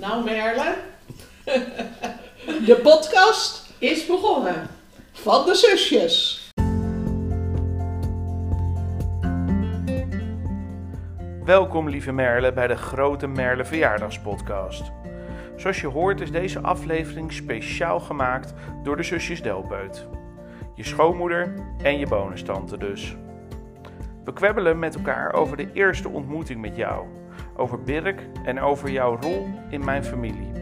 Nou Merle, De podcast is begonnen. van de zusjes. Welkom lieve Merle bij de Grote Merle Verjaardagspodcast. Zoals je hoort is deze aflevering speciaal gemaakt door de zusjes Delpeut. Je schoonmoeder en je bonustante dus. We kwebbelen met elkaar over de eerste ontmoeting met jou, over Birk en over jouw rol in mijn familie.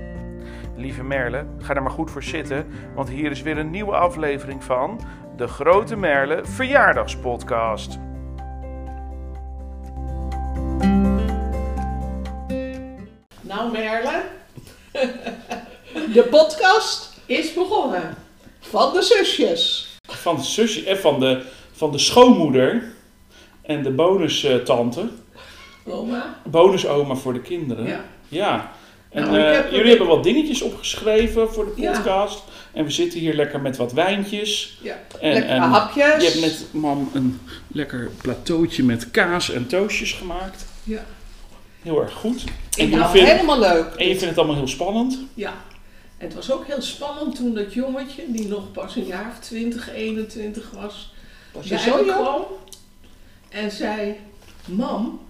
Lieve Merle, ga er maar goed voor zitten, want hier is weer een nieuwe aflevering van de Grote Merle Verjaardagspodcast. Nou Merle, De podcast is begonnen. van de zusjes. van de zusje en van de, van de schoonmoeder en de bonustante. Oma. Bonusoma voor de kinderen. Ja. Ja. En Nou, eh, een- jullie hebben wat dingetjes opgeschreven voor de Ja. podcast. En we zitten hier lekker met wat wijntjes. Ja. En, Lekkere en hapjes. je hebt net, mam, een lekker plateautje met kaas en toastjes gemaakt. Ja. Heel erg goed. En, Ik nou, vinden- helemaal leuk. en je vindt het allemaal heel spannend. Ja. Het was ook heel spannend toen dat jongetje, die nog pas een jaar of 20, 21 was, Was je bij zo kwam en zei: Mam,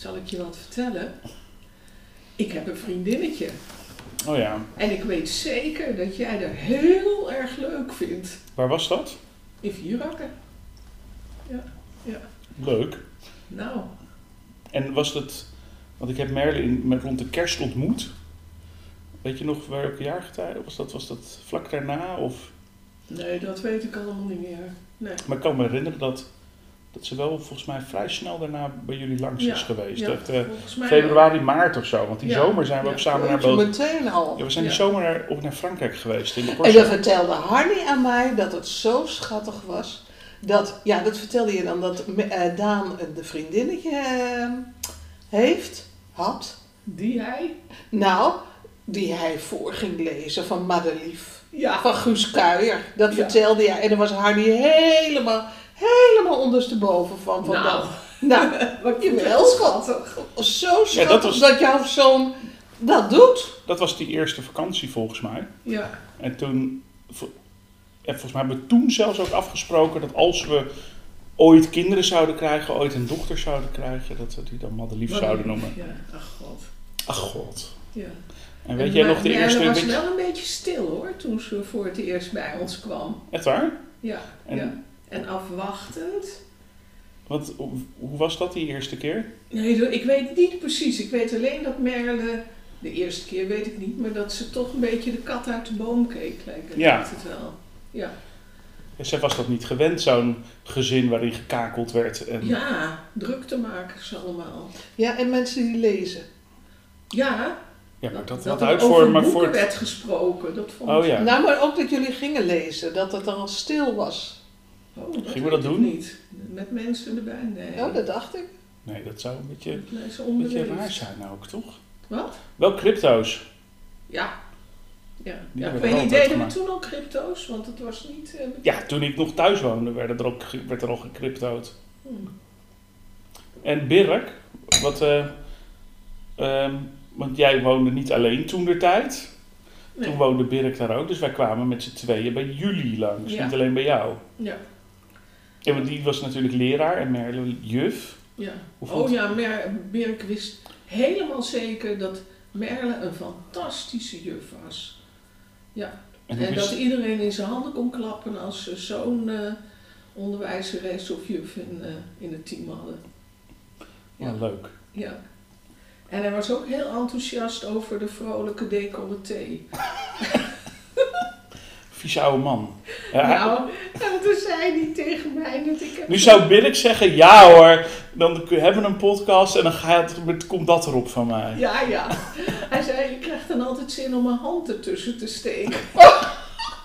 zal ik je wat vertellen? Ik heb een vriendinnetje. Oh ja. En ik weet zeker dat jij er heel erg leuk vindt. Waar was dat? In Vierakken. Leuk. Nou, En was het, want ik heb Merle in, met, rond de kerst ontmoet. Weet je nog welke jaargetij? Was dat, was dat vlak daarna? Of, nee, dat weet ik allemaal niet meer. Nee. maar ik kan me herinneren dat, dat ze wel volgens mij vrij snel daarna bij jullie langs Ja, is geweest. ja, eh, volgens mij februari, maart of zo. Want die Ja, zomer zijn we ja. ook samen naar Jeetje, Bo- meteen al. ja, We zijn die zomer naar, ook naar Frankrijk geweest. In de En dan vertelde Hardy aan mij dat het zo schattig was. Dat, ja, dat vertelde je dan, dat eh, Daan een vriendinnetje eh, heeft, had. Die hij? Nou, die hij voor ging lezen van Madelief. Ja. Van Guus Kuijer. Dat Ja. vertelde hij. En dan was Hardy helemaal, helemaal ondersteboven van. van Nou. dat. Nou, Wat Jawel. schattig. zo schattig dat was- dat jouw zoon dat doet. Dat was die eerste vakantie volgens mij. Ja. En toen, en volgens mij hebben we toen zelfs ook afgesproken dat als we ooit kinderen zouden krijgen, ooit een dochter zouden krijgen, dat we die dan Madelief zouden noemen. Ja, ach god. Ach god. Ja. En weet jij nog de eerste... was weet- wel een beetje stil hoor, toen ze voor het eerst bij ons kwam. Echt waar? Ja. En- ja. En afwachtend. Wat, hoe, was dat die eerste keer? Nee, ik weet niet precies. Ik weet alleen dat Merle, de eerste keer weet ik niet, maar dat ze toch een beetje de kat uit de boom keek. Lijkt Ja. het wel. Ja. Ja, zij was dat niet gewend, zo'n gezin waarin gekakeld werd. En, ja, druktemakers allemaal. Ja, en mensen die lezen. Ja, Ja, maar dat, dat er uit voor... Maar boeken voor werd gesproken. Dat vond oh ja. Nou, maar ook dat jullie gingen lezen, dat het dan al stil was. Oh, Gingen we dat doen? Niet. Met mensen erbij? Nee. Oh, dat dacht ik. Nee, dat zou een beetje, een beetje raar zijn nou ook, toch? Wat? Wel crypto's. Ja. Ja, Die ja ik weet niet, deden we toen al crypto's? Want het was niet... eh, Ja, toen ik nog thuis woonde, werd er, ook, werd er al gecrypto'd. hmm. En Birk, wat... eh, ehm, want jij woonde niet alleen toen de tijd. Nee. Toen woonde Birk daar ook, dus wij kwamen met z'n tweeën bij jullie langs, Ja. niet alleen bij jou. Ja, En want die was natuurlijk leraar en Merle juf. ja. Oh ja, Mer Birk wist helemaal zeker dat Merle een fantastische juf was. Ja, En dat iedereen in zijn handen kon klappen als ze zo'n eh, onderwijzeres of juf in, eh, in het team hadden. Ja, leuk. Ja. En hij was ook heel enthousiast over de vrolijke decolleté. Vieze oude man. Ja, Nou, en toen zei hij tegen mij dat ik... heb- Nu zou Birk zeggen, ja hoor, dan hebben we een podcast en dan gaat, het- komt dat erop van mij. Ja, ja. Hij zei, je krijgt dan altijd zin om mijn hand ertussen te steken.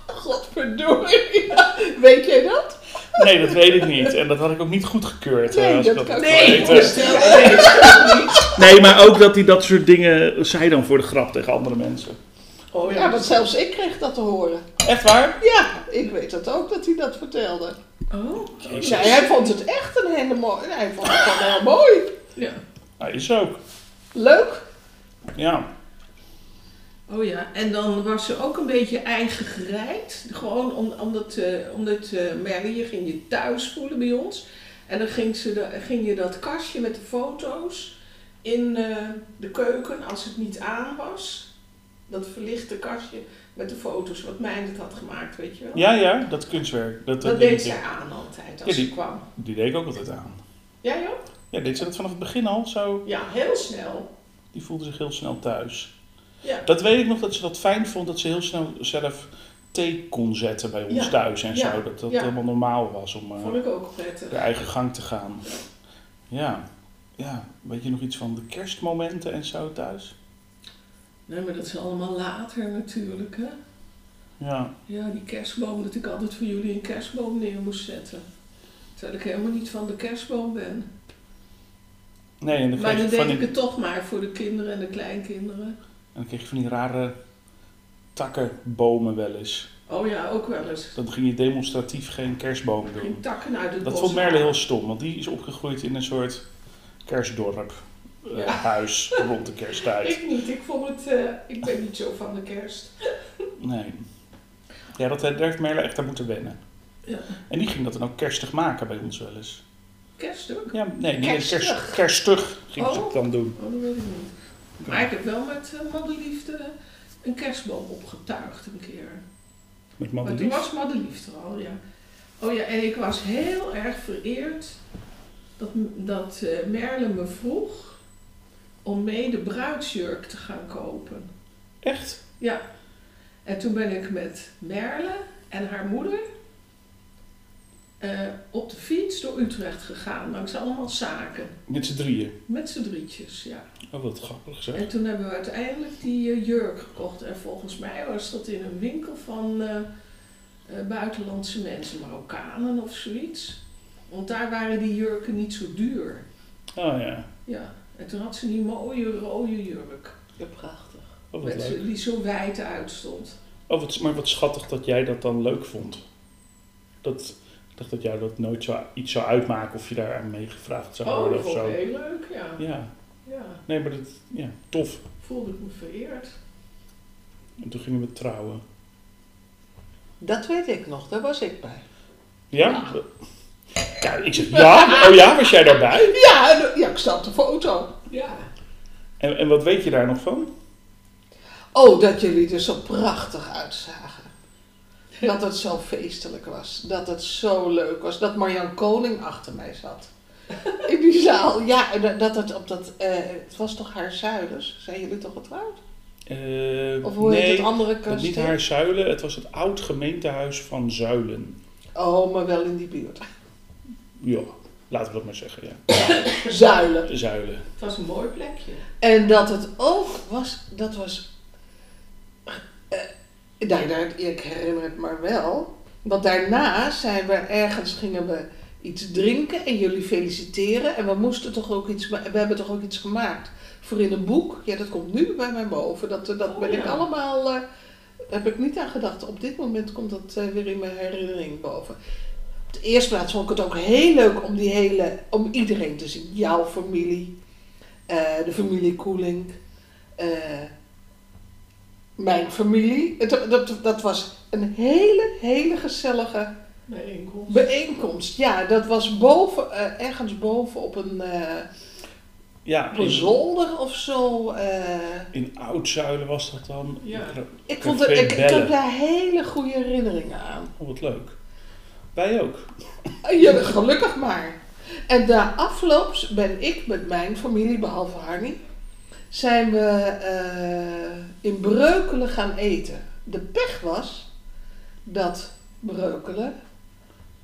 Godverdorie. Weet jij dat? Nee, dat weet ik niet. En dat had ik ook niet goedgekeurd. Nee, eh, als dat ik kan Nee, dat niet. Nee, maar ook dat hij dat soort dingen zei dan voor de grap tegen andere mensen. Oh Ja, want zelfs ik kreeg dat te horen. Echt waar? Ja, ik weet dat ook, dat hij dat vertelde. Oh, Jezus. Nee, hij vond het echt een hele mooie. Hij vond het gewoon heel mooi. ja. Hij is ook. Leuk. Ja. Oh ja, en dan was ze ook een beetje eigen gereid. Gewoon om, omdat, eh omdat eh Merle, je ging je thuis voelen bij ons. En dan ging, ze de, ging je dat kastje met de foto's in eh, de keuken als het niet aan was. Dat verlichte kastje met de foto's wat mij het had gemaakt, weet je wel. Ja, ja, dat kunstwerk. Dat, deed zij aan altijd als Ja, die- ze kwam. Die deed ik ook altijd aan. Jij ook? Ja, deed ze dat vanaf het begin al zo? Ja, heel snel. Die voelde zich heel snel thuis. Ja. Dat weet ik nog dat ze dat fijn vond, dat ze heel snel zelf thee kon zetten bij ons Ja. thuis en Ja. zo. Dat dat Ja. helemaal normaal was om eh, Vond ik ook prettig. de eigen gang te gaan. Ja. ja, weet je nog iets van de kerstmomenten en zo thuis? Nee, maar dat is allemaal later natuurlijk, hè. Ja, Ja, die kerstboom, dat ik altijd voor jullie een kerstboom neer moest zetten. Terwijl ik helemaal niet van de kerstboom ben. nee, en dan Maar dan deed ik die, het toch maar voor de kinderen en de kleinkinderen. en dan kreeg je van die rare takkenbomen wel eens. Oh ja, ook wel eens. Dan ging je demonstratief geen kerstboom doen. ging takken uit het Dat bos vond Merle heel stom, want die is opgegroeid in een soort kerstdorp. Eh. Huis rond de kersttijd. Ik niet, ik vond het, eh, ik ben niet zo van de kerst. Nee. Ja, dat, daar heeft Merle echt aan moeten wennen. Ja. En die ging dat dan ook kerstig maken bij ons wel eens. Kerststuk? Ja, nee, niet Kerstig. kerst, kerstig ging ze Oh. het dan doen. Oh, dat weet ik niet. Maar ik heb wel met uh, Madeliefde een kerstboom opgetuigd een keer. Met Maar toen was Madeliefde al, ja. Oh ja, en ik was heel erg vereerd dat, dat eh, Merle me vroeg om mee de bruidsjurk te gaan kopen. Echt? Ja. En toen ben ik met Merle en haar moeder eh, op de fiets door Utrecht gegaan, langs allemaal zaken. Met z'n drieën. Met z'n drietjes, ja. Oh, wat grappig zeg. En toen hebben we uiteindelijk die eh, jurk gekocht. En volgens mij was dat in een winkel van eh, buitenlandse mensen, Marokkanen of zoiets. Want daar waren die jurken niet zo duur. Oh ja. Ja. En toen had ze die mooie rode jurk. Ja, prachtig. Oh, wat Met, leuk. zo- die zo wijd uitstond. Oh, wat, maar wat schattig dat jij dat dan leuk vond. Dat, ik dacht dat jou dat nooit zou, iets zou uitmaken of je daar aan meegevraagd zou Oh, worden dat of vond ik zo. heel leuk, ja. Ja. ja. Nee, maar dat, ja, tof. Voelde ik me vereerd. En toen gingen we trouwen. Dat weet ik nog, daar was ik bij. Ja? Ja, ik zeg ja. Oh ja, was jij daarbij? Ja, en- ja ik sta op de foto. Ja. En, en wat weet je daar nog van? Oh, dat jullie er zo prachtig uitzagen. Dat het zo feestelijk was. Dat het zo leuk was. Dat Marjan Koning achter mij zat. In die zaal. Ja, dat- het op dat... eh, het was toch haar zuiders? Zijn jullie toch getrouwd? Eh, Of hoe nee, heet het andere kasteel? niet haar Zuilen. Het was het oud gemeentehuis van Zuilen. Oh, maar wel in die buurt. Ja, laten we dat maar zeggen, ja. Zuilen. Zuilen. Het was een mooi plekje. En dat het ook was, dat was, eh, daar, daar, ik herinner het maar wel, want daarna zijn we ergens, gingen we iets drinken en jullie feliciteren en we moesten toch ook iets, we hebben toch ook iets gemaakt voor in een boek. Ja, dat komt nu bij mij boven, dat, dat Oh, ben ik allemaal, eh, heb ik niet aan gedacht. Op dit moment komt dat eh, weer in mijn herinnering boven. De eerste plaats vond ik het ook heel leuk om die hele, om iedereen te zien. Jouw familie, eh, de familie Koeling, eh, mijn familie. Het, dat, dat was een hele, hele gezellige Bijeenkomst. bijeenkomst. Ja, dat was boven, eh, ergens boven op een, eh, Ja, op een in, zolder of zo. eh. in Oud-Zuilen was dat dan. Ja. ik, vond het, ik, heb daar hele goede herinneringen aan. Oh, wat leuk. Wij ook. Ja, gelukkig maar. En na afloop ben ik met mijn familie, behalve Harnie, zijn we eh, in Breukelen gaan eten. De pech was dat Breukelen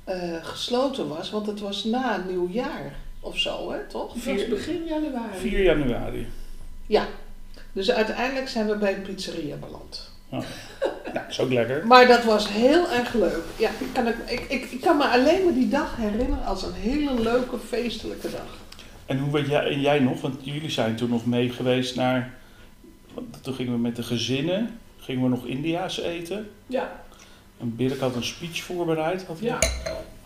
eh, gesloten was, want het was na nieuwjaar of zo, hè, toch? Het was begin januari. 4 januari. Ja. Dus uiteindelijk zijn we bij een pizzeria beland. Nou, is ook lekker. Maar dat was heel erg leuk. Ja, ik kan, ik, ik, ik kan me alleen maar die dag herinneren als een hele leuke, feestelijke dag. En hoe weet jij, en jij nog? Want jullie zijn toen nog mee geweest naar. Toen gingen we met de gezinnen. Gingen we nog India's eten. Ja. En Birk had een speech voorbereid. Had, Ja.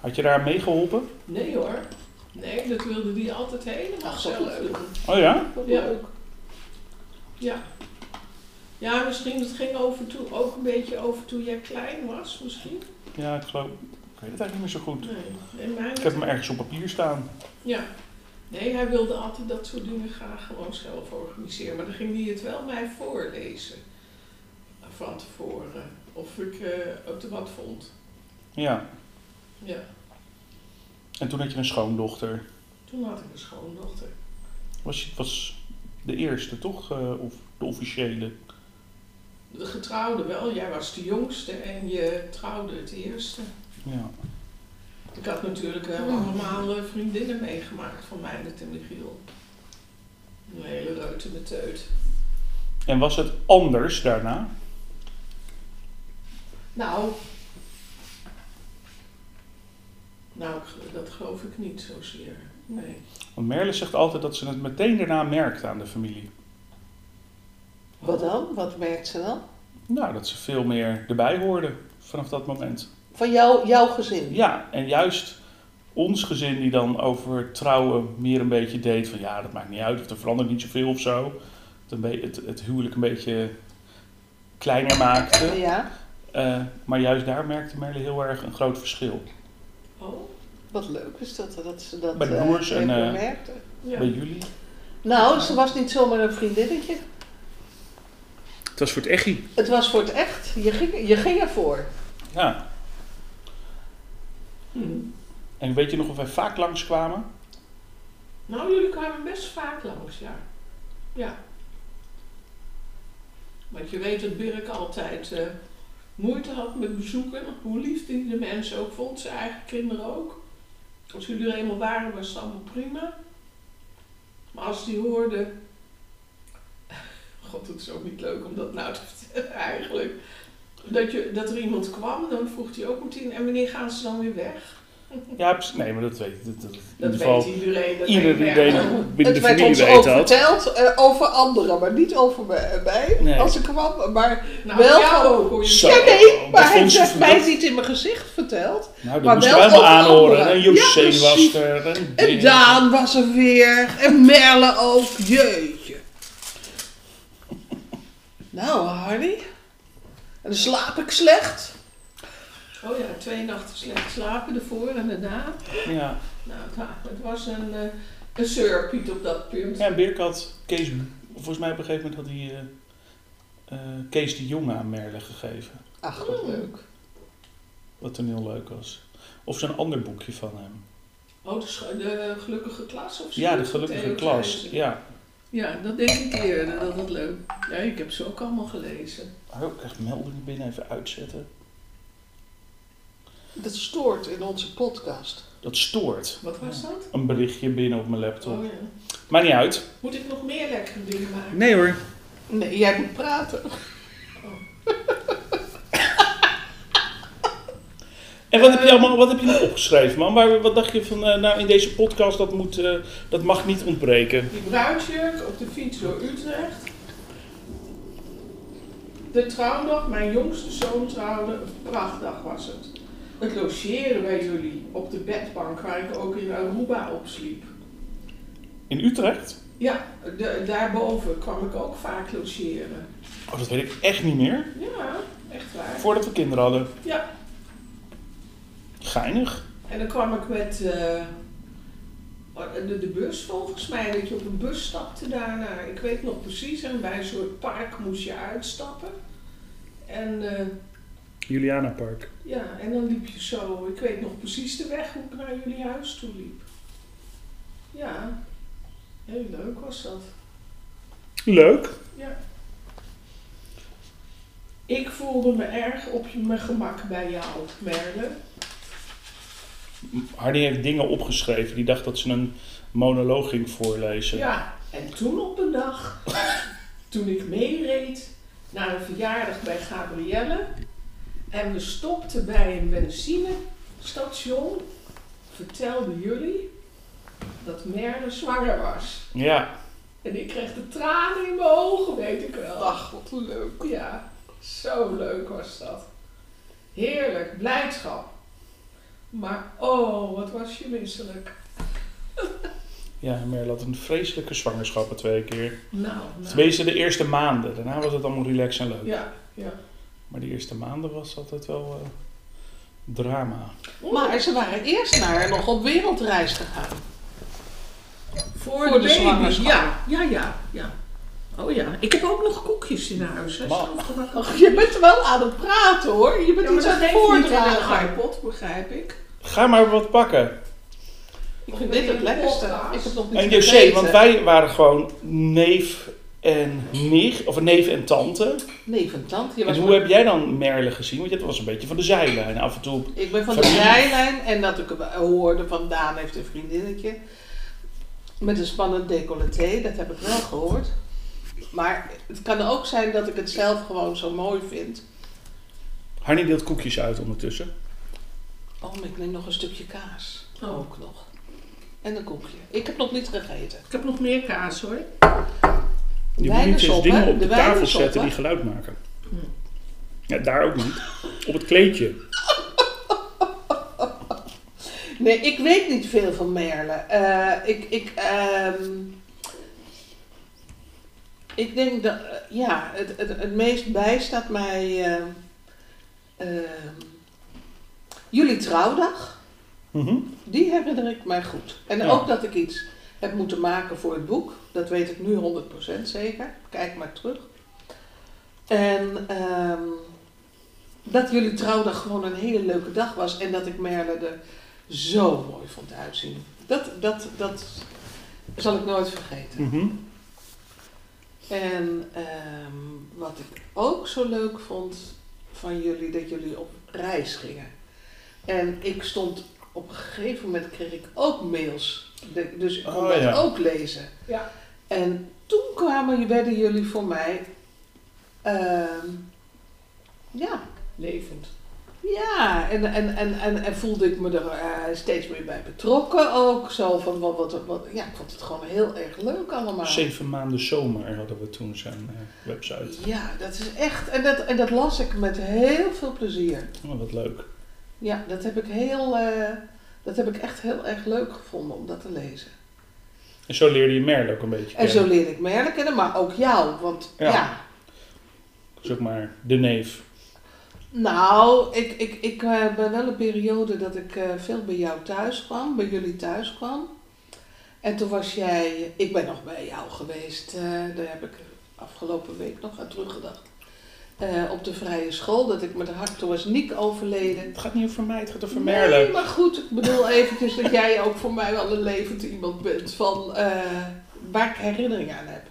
had je daar mee geholpen? Nee hoor. Nee, dat wilde die altijd helemaal Ach, zo zelf leuk. doen. Oh ja? Ja. leuk. Ja. Ja, misschien het ging over toen, ook een beetje over toen jij klein was, misschien. Ja, ik geloof... Ik weet het eigenlijk niet meer zo goed. Nee, mijn Ik heb hem ergens op papier staan. Ja. Nee, hij wilde altijd dat soort dingen graag gewoon zelf organiseren. Maar dan ging hij het wel mij voorlezen. Van tevoren. Of ik eh ook er wat vond. Ja. Ja. En toen had je een schoondochter. Toen had ik een schoondochter. Was, was de eerste, toch? Eh, of de officiële. De getrouwde wel. Jij was de jongste en je trouwde het eerste. Ja. Ik had natuurlijk wel allemaal eh, vriendinnen meegemaakt van mij en Michiel. Een hele reute met teut. En was het anders daarna? Nou. Nou, dat geloof ik niet zozeer. Nee. Want Merle zegt altijd dat ze het meteen daarna merkt aan de familie. Wat dan? Wat merkt ze dan? Nou, dat ze veel meer erbij hoorden vanaf dat moment. Van jou, jouw gezin? Ja, en juist ons gezin die dan over trouwen meer een beetje deed van ja, dat maakt niet uit of er verandert niet zoveel of zo. Het, het, het huwelijk een beetje kleiner maakte. Ja. Eh, maar juist daar merkte Merle heel erg een groot verschil. Oh, Wat leuk is dat, dat ze dat Bij de eh, broers en, eh, ja. Bij jullie? Nou, ze was niet zomaar een vriendinnetje. Het was voor het echi. Het was voor het echt. Je ging, je ging ervoor. Ja. Hm. En weet je nog of wij vaak langskwamen? Nou, jullie kwamen best vaak langs, ja. Ja. Want je weet dat Birk altijd eh, moeite had met bezoeken. Hoe lief die de mensen ook vond, zijn eigen kinderen ook. Als jullie er eenmaal waren, was het allemaal prima. Maar als die hoorde... God, het is ook niet leuk om dat nou te vertellen eigenlijk. Dat, je, dat er iemand kwam, dan vroeg hij ook meteen... En wanneer gaan ze dan weer weg? Ja, nee, maar dat weet dat, dat, Dat geval weet iedereen. Dat iedereen weet binnen de het werd familie ons weet ook dat. verteld eh, over anderen, maar niet over mij, mij Nee. als ik kwam. Maar, Nou, Wel jou van- ja, nee, dat maar hij heeft mij niet in mijn gezicht verteld. Nou, dat Maar moesten wel wij aanhoren. En José Ja, was er. En. Daan was er weer. En Merle ook. Jeetje. Nou, Hardy. En dan slaap ik slecht. Oh ja, twee nachten slecht slapen, ervoor en daarna. Ja. Nou, het, het was een, eh een surpiet op dat punt. ja, had Kees... Volgens mij op een gegeven moment had hij eh, eh, Kees de Jonge aan Merle gegeven. Ach, wat Hmm. leuk. Wat toen heel leuk was. Of zo'n ander boekje van hem. Oh, de, de gelukkige klas of zo? Ja, de gelukkige klas. Ja. Ja, dat denk ik eerder, dat was leuk. Ja, ik heb ze ook allemaal gelezen. Oh, ik krijg meldingen binnen. Even uitzetten. Dat stoort in onze podcast. Dat stoort. Wat was dat? Een berichtje binnen op mijn laptop. Oh ja. Maakt niet uit. Moet ik nog meer lekkere dingen maken? Nee hoor. Nee, jij moet praten. En wat heb je allemaal wat heb je nog opgeschreven, man? Waar, wat dacht je van, eh, nou in deze podcast, dat, moet, eh, dat mag niet ontbreken. Die bruidsjurk op de fiets door Utrecht. De trouwdag, mijn jongste zoon trouwde, een prachtdag was het. Het logeren bij jullie op de bedbank waar ik ook in Aruba op sliep. In Utrecht? Ja, de, daarboven kwam ik ook vaak logeren. Oh, dat weet ik echt niet meer. Ja, echt waar. Voordat we kinderen hadden. Ja, Geinig. en dan kwam ik met eh, de, de bus volgens mij, dat je op een bus stapte daarna. Ik weet nog precies, en bij een soort park moest je uitstappen. En eh, Juliana Park. Ja, en dan liep je zo, ik weet nog precies de weg hoe ik naar jullie huis toe liep. Ja, heel leuk was dat. Leuk. Ja. Ik voelde me erg op mijn gemak bij jou, Merle. Hardy heeft dingen opgeschreven. Die dacht dat ze een monoloog ging voorlezen. Ja, en toen op een dag, toen ik meereed naar een verjaardag bij Gabrielle en we stopten bij een benzinestation, vertelden jullie dat Merle zwanger was. Ja. En ik kreeg de tranen in mijn ogen, weet ik wel. Ach, wat leuk. Ja, zo leuk was dat. Heerlijk, blijdschap. Maar oh, wat was je misselijk. Ja, Merle had een vreselijke zwangerschappen twee keer. Nou, nou. Tenminste de eerste maanden. Daarna was het allemaal relaxed en leuk. Ja, ja. Maar de eerste maanden was altijd wel eh, drama. Maar ze waren eerst naar nog op wereldreis gegaan. Voor, Voor de, de baby. zwangerschap. Ja, ja, ja, ja. Oh ja, ik heb ook nog koekjes in huis. Hè, je bent wel aan het praten hoor. Je bent Ja, iets aan het voordragen. een iPod, begrijp ik. Ga maar wat pakken. Ik vind dit het lekkerste. Ik heb nog niet En José, want wij waren gewoon neef en nicht, of neef en tante. Nee, van tante. En hoe heb jij dan Merle gezien? Want je was een beetje van de zijlijn af en toe. Ik ben van de zijlijn en dat ik hoorde van Daan heeft een vriendinnetje met een spannend decolleté. Dat heb ik wel gehoord. Maar het kan ook zijn dat ik het zelf gewoon zo mooi vind. Harnie deelt koekjes uit ondertussen. Oh, maar ik neem nog een stukje kaas. Oh. Ook nog. En een koekje. Ik heb nog niet gegeten. Ik heb nog meer kaas hoor. Je moet niet eens dingen op de, De tafel zetten die geluid maken. Hm. Ja, daar ook niet. Op het kleedje. Nee, ik weet niet veel van Merle. Eh, ik, ik, ehm, ik denk dat, eh, ja, het, het, het meest bij staat mij ehm, ehm, jullie trouwdag. Mhm. Die herinner ik mij goed. En Ja. ook dat ik iets heb moeten maken voor het boek. Dat weet ik nu 100% zeker. Kijk maar terug. En ehm, dat jullie trouwdag gewoon een hele leuke dag was. En dat ik Merle er zo mooi vond uitzien. Dat, dat, dat zal ik nooit vergeten. Mhm. En ehm, wat ik ook zo leuk vond van jullie, dat jullie op reis gingen. En ik stond op een gegeven moment kreeg ik ook mails. De- dus ik kon Oh, dat ja. ook lezen. Ja. En toen kwamen, werden jullie voor mij, ehm, ja, Levend. Ja, en, en, en, en, en voelde ik me er eh, steeds meer bij betrokken ook. Zo van, wat, wat, wat, ja, ik vond het gewoon heel erg leuk allemaal. Zeven maanden zomer hadden we toen zijn eh, website. Ja, dat is echt, en dat, en dat las ik met heel veel plezier. Oh, wat leuk. Ja, dat heb ik heel, eh, dat heb ik echt heel erg leuk gevonden om dat te lezen. En zo leerde je Merle ook een beetje En zo leerde ik Merle kennen, maar ook jou, want Ja. ja, Zeg maar, de neef. Nou, ik, ik, ik eh, ben wel een periode dat ik eh, veel bij jou thuis kwam, bij jullie thuis kwam. En toen was jij, ik ben nog bij jou geweest, eh, daar heb ik afgelopen week nog aan teruggedacht. Op de vrije school, dat ik met hart, toen was Niek overleden. Het gaat niet over mij, het gaat over Nee, Merle. maar goed, ik bedoel eventjes dat jij ook voor mij wel een levend iemand bent van waar ik herinnering aan heb.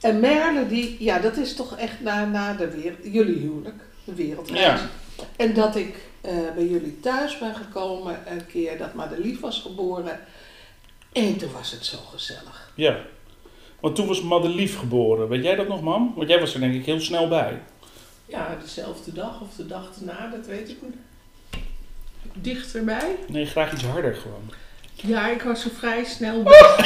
En Merle, die, ja, dat is toch echt na, na de wereld, jullie huwelijk, de wereldreis. Ja. En dat ik eh, bij jullie thuis ben gekomen een keer dat Madelief was geboren. En toen was het zo gezellig. Ja. Want toen was Madelief geboren. Weet jij dat nog, mam? Want jij was er denk ik heel snel bij. Ja, dezelfde dag of de dag erna, dat weet ik niet. Dichterbij? Nee, graag iets harder gewoon. Ja, ik was er vrij snel bij.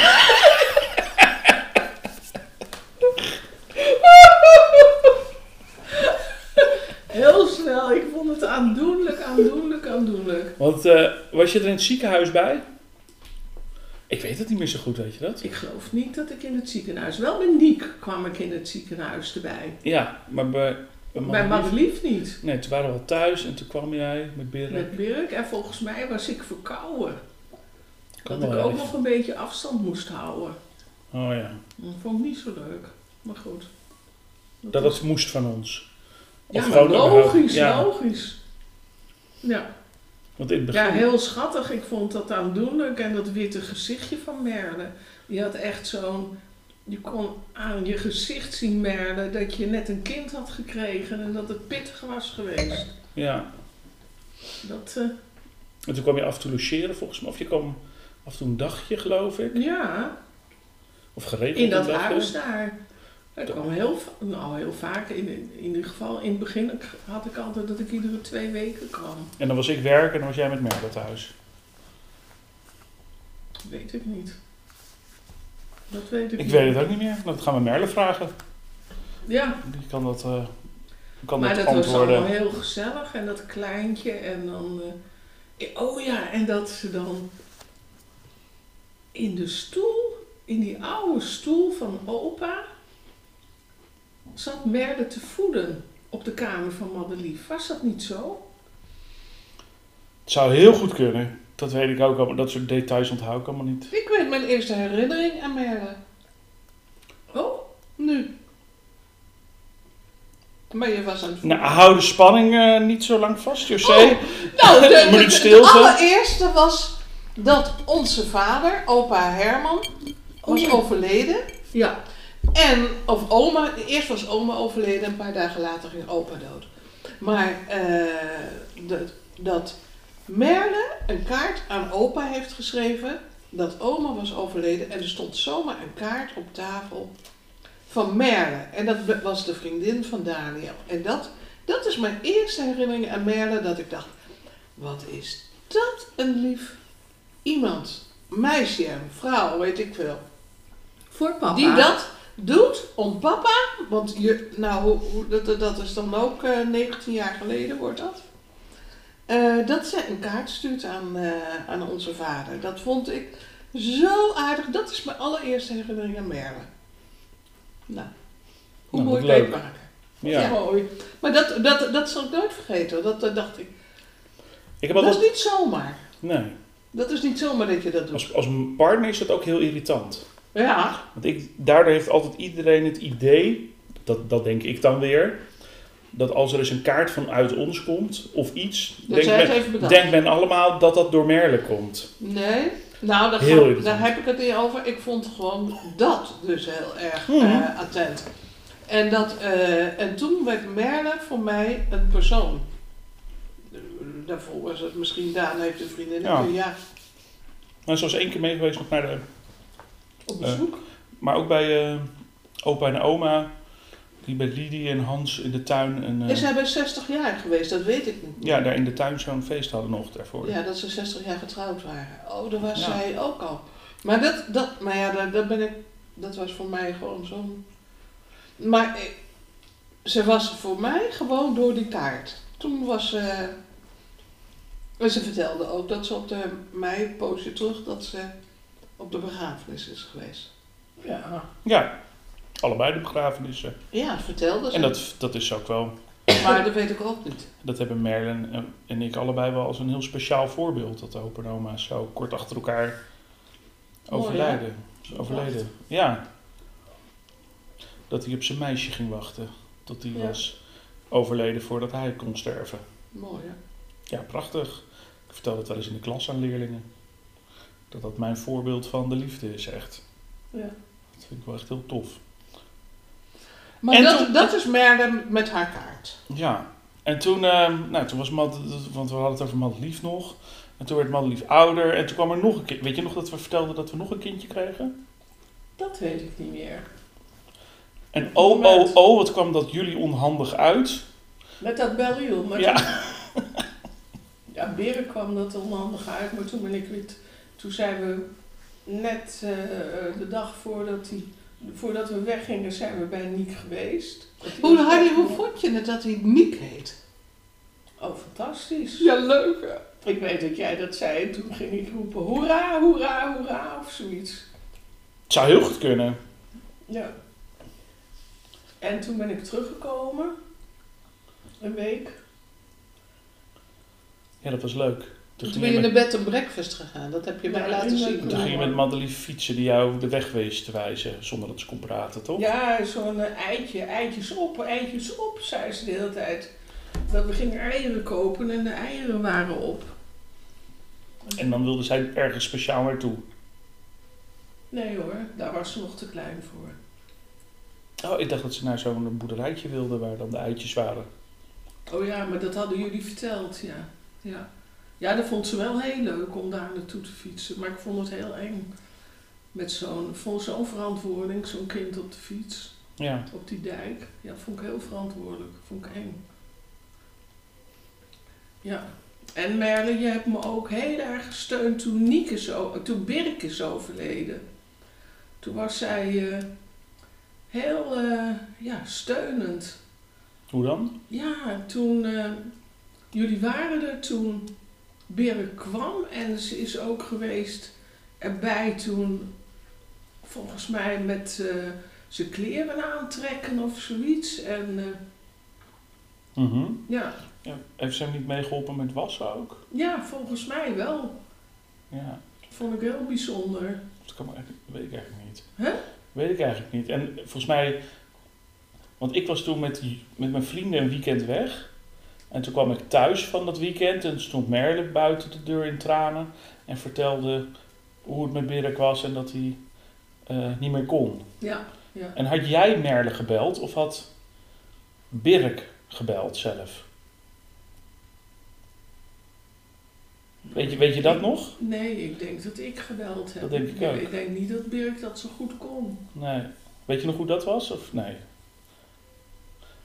Heel snel, ik vond het aandoenlijk, aandoenlijk, aandoenlijk. Want eh, was je er in het ziekenhuis bij? Ik weet het niet meer zo goed, weet je dat? Ik geloof niet dat ik in het ziekenhuis, wel bij Niek kwam ik in het ziekenhuis erbij. Ja, maar bij, bij Madelief- niet. Nee, toen waren we al thuis en toen kwam jij met Birk. Met Birk en volgens mij was ik verkouden. Dat ik ook even. nog een beetje afstand moest houden. Oh ja. Dat vond ik niet zo leuk. Maar goed. Dat was- het moest van ons. Ja, Of maar überhaupt- logisch, ja. logisch. Ja. Want in het begin... ja, heel schattig. Ik vond dat aandoenlijk. En dat witte gezichtje van Merle. Die had echt zo'n... Je kon aan je gezicht zien, Merle, dat je net een kind had gekregen en dat het pittig was geweest. Ja. Dat, eh, En toen kwam je af en toe logeren volgens mij. Of je kwam af en toe een dagje, geloof ik. ja, Of geregeld in dat huis daar. Ik kwam heel, nou, heel vaak, in, in ieder geval in het begin had ik altijd dat ik iedere twee weken kwam. En dan was ik werken en dan was jij met Merle thuis. Weet ik niet. Dat weet ik, Ik niet. weet het ook niet meer. Dat gaan we Merle vragen. Ja, Die kan dat, eh, kan maar dat dat was allemaal heel gezellig en dat kleintje en dan... eh, oh ja, en dat ze dan... in de stoel, in die oude stoel van opa, zat Merle te voeden op de kamer van Madelief. Was dat niet zo? Het zou heel goed kunnen. Dat weet ik ook al, maar dat soort details onthoud ik allemaal niet. Ik weet mijn eerste herinnering aan Merle. Oh, Nu. Maar je was aan het Nou, hou de spanning eh, niet zo lang vast, José. Oh, Nou, de- stilte. het allereerste was dat onze vader, opa Herman, was Oh. overleden. ja. En, of oma, eerst was oma overleden, een paar dagen later ging opa dood. Maar eh, dat, dat Merle een kaart aan opa heeft geschreven dat oma was overleden. En er stond zomaar een kaart op tafel van Merle. En dat was de vriendin van Daniel. En dat, dat is mijn eerste herinnering aan Merle, dat ik dacht, wat is dat een lief iemand. Meisje, vrouw, weet ik veel. Voor papa. Die dat doet om papa, want je, nou, hoe, hoe- dat, dat is dan ook eh 19 jaar geleden, wordt dat. Eh, dat ze een kaart stuurt aan, eh, aan onze vader. Dat vond ik zo aardig. Dat is mijn allereerste herinnering aan Merle. Nou, hoe Nou, mooi leuk. maken. Ja. Mooi. Maar dat, dat, dat zal ik nooit vergeten. Dat, dat dacht ik. Ik heb Dat is niet zomaar. Nee. Dat is niet zomaar dat je dat doet. Als, als partner is dat ook heel irritant. Ja, Want ik, daardoor heeft altijd iedereen het idee, dat, dat denk ik dan weer, dat als er eens een kaart vanuit ons komt, of iets, denkt men, denkt allemaal dat dat door Merle komt. Nee, nou daar, ga- daar heb ik het niet over. Ik vond gewoon dat dus heel erg Mhm. eh, attent. En, dat, eh, en toen werd Merle voor mij een persoon. Daarvoor was het misschien Daan heeft een vriendin. Ja. Ja. ja, Nou, ze was één keer mee geweest nog naar de, op bezoek. maar ook bij eh, opa en oma, die bij Lidie en Hans in de tuin, een, eh, Is hij bij 60 jaar geweest? Dat weet ik niet. ja, daar in de tuin zo'n feest hadden nog daarvoor. Ja, dat ze 60 jaar getrouwd waren. Oh, daar was Ja. zij ook al. Maar dat, dat maar ja, daar, daar ben ik, dat was voor mij gewoon zo'n... Maar ik- ze was voor mij gewoon door die kaart. Toen was ze... En ze vertelde ook dat ze op de mei, een poosje terug, dat ze op de begrafenis is geweest. Ja. Ja, allebei de begrafenissen. Ja, vertelde ze. En dat, dat is ook wel, Maar dat weet ik ook niet. dat hebben Merlin en- en ik allebei wel als een heel speciaal voorbeeld, dat de opa oma zo kort achter elkaar Mooi, overlijden. overleden. Ja. Dat hij op zijn meisje ging wachten. Tot hij Ja. was overleden voordat hij kon sterven. Mooi, hè? Ja, prachtig. Ik vertel het wel eens in de klas aan leerlingen. Dat dat mijn voorbeeld van de liefde is, echt. Ja. Dat vind ik wel echt heel tof. Maar En dat, toen- dat is Merle met haar kaart. Ja. En toen, ehm, nou, toen was Mad, want we hadden het over Madelief nog. En toen werd Madelief ouder. En toen kwam er nog een kind. Weet je nog dat we vertelden dat we nog een kindje kregen? Dat weet ik niet meer. En oh, oh, oh, wat kwam dat jullie onhandig uit. Met dat Beliel. Maar Ja. toen- ja, Beren kwam dat onhandig uit, maar toen ben ik weer... Toen zijn we net eh, de dag voordat, die, voordat we weggingen, zijn we bij Niek geweest. Hoe, was Harry, hoe vond je het dat hij Niek heet? Oh, fantastisch. Ja, leuk hè? Ik weet dat jij dat zei en toen ging ik roepen hoera, hoera, hoera of zoiets. Het zou heel goed kunnen. Ja. En toen ben ik teruggekomen. Een week. Ja, dat was leuk. Toen, ben je naar bed and breakfast gegaan. Dat heb je mij Ja, laten zien. toen ging je met Madelief fietsen die jou de weg wees te wijzen. Zonder dat ze kon praten, toch? Ja, zo'n eh, eitje, eitjes op, eitjes op, zei ze de hele tijd. Dat we gingen eieren kopen en de eieren waren op. En dan wilde zij ergens speciaal naartoe. Nee hoor, daar was ze nog te klein voor. Oh, ik dacht dat ze naar zo'n boerderijtje wilde waar dan de eitjes waren. Oh ja, maar dat hadden jullie verteld, ja. Ja, ja dat vond ze wel heel leuk om daar naartoe te fietsen. Maar ik vond het heel eng. Met zo'n, vond zo'n verantwoording, zo'n kind op de fiets, Ja. op die dijk. Ja, dat vond ik heel verantwoordelijk. Vond ik eng. Ja. En Merle, je hebt me ook heel erg gesteund toen, Niek is, o- toen Birk is overleden. Toen was zij eh, heel eh, ja, steunend. Hoe dan? Ja, toen eh, jullie waren er toen Birk kwam en ze is ook geweest erbij toen, volgens mij met eh, zijn kleren aantrekken of zoiets. En eh, Mhm. ja, Ja, Heeft ze hem niet meegeholpen met wassen ook? ja, volgens mij wel. Ja, Vond ik heel bijzonder. dat kan eigenlijk, weet ik eigenlijk niet. Hè? Weet ik eigenlijk niet. En volgens mij, want ik was toen met, die- met mijn vrienden een weekend weg. En toen kwam ik thuis van dat weekend en stond Merle buiten de deur in tranen. En vertelde hoe het met Birk was en dat hij eh, niet meer kon. Ja, ja. En had jij Merle gebeld of had Birk gebeld zelf? Weet je, weet je dat nog? Nee, ik denk dat ik gebeld heb. Dat denk ik ook. Ik denk niet dat Birk dat zo goed kon. Nee. Weet je nog hoe dat was? Of nee?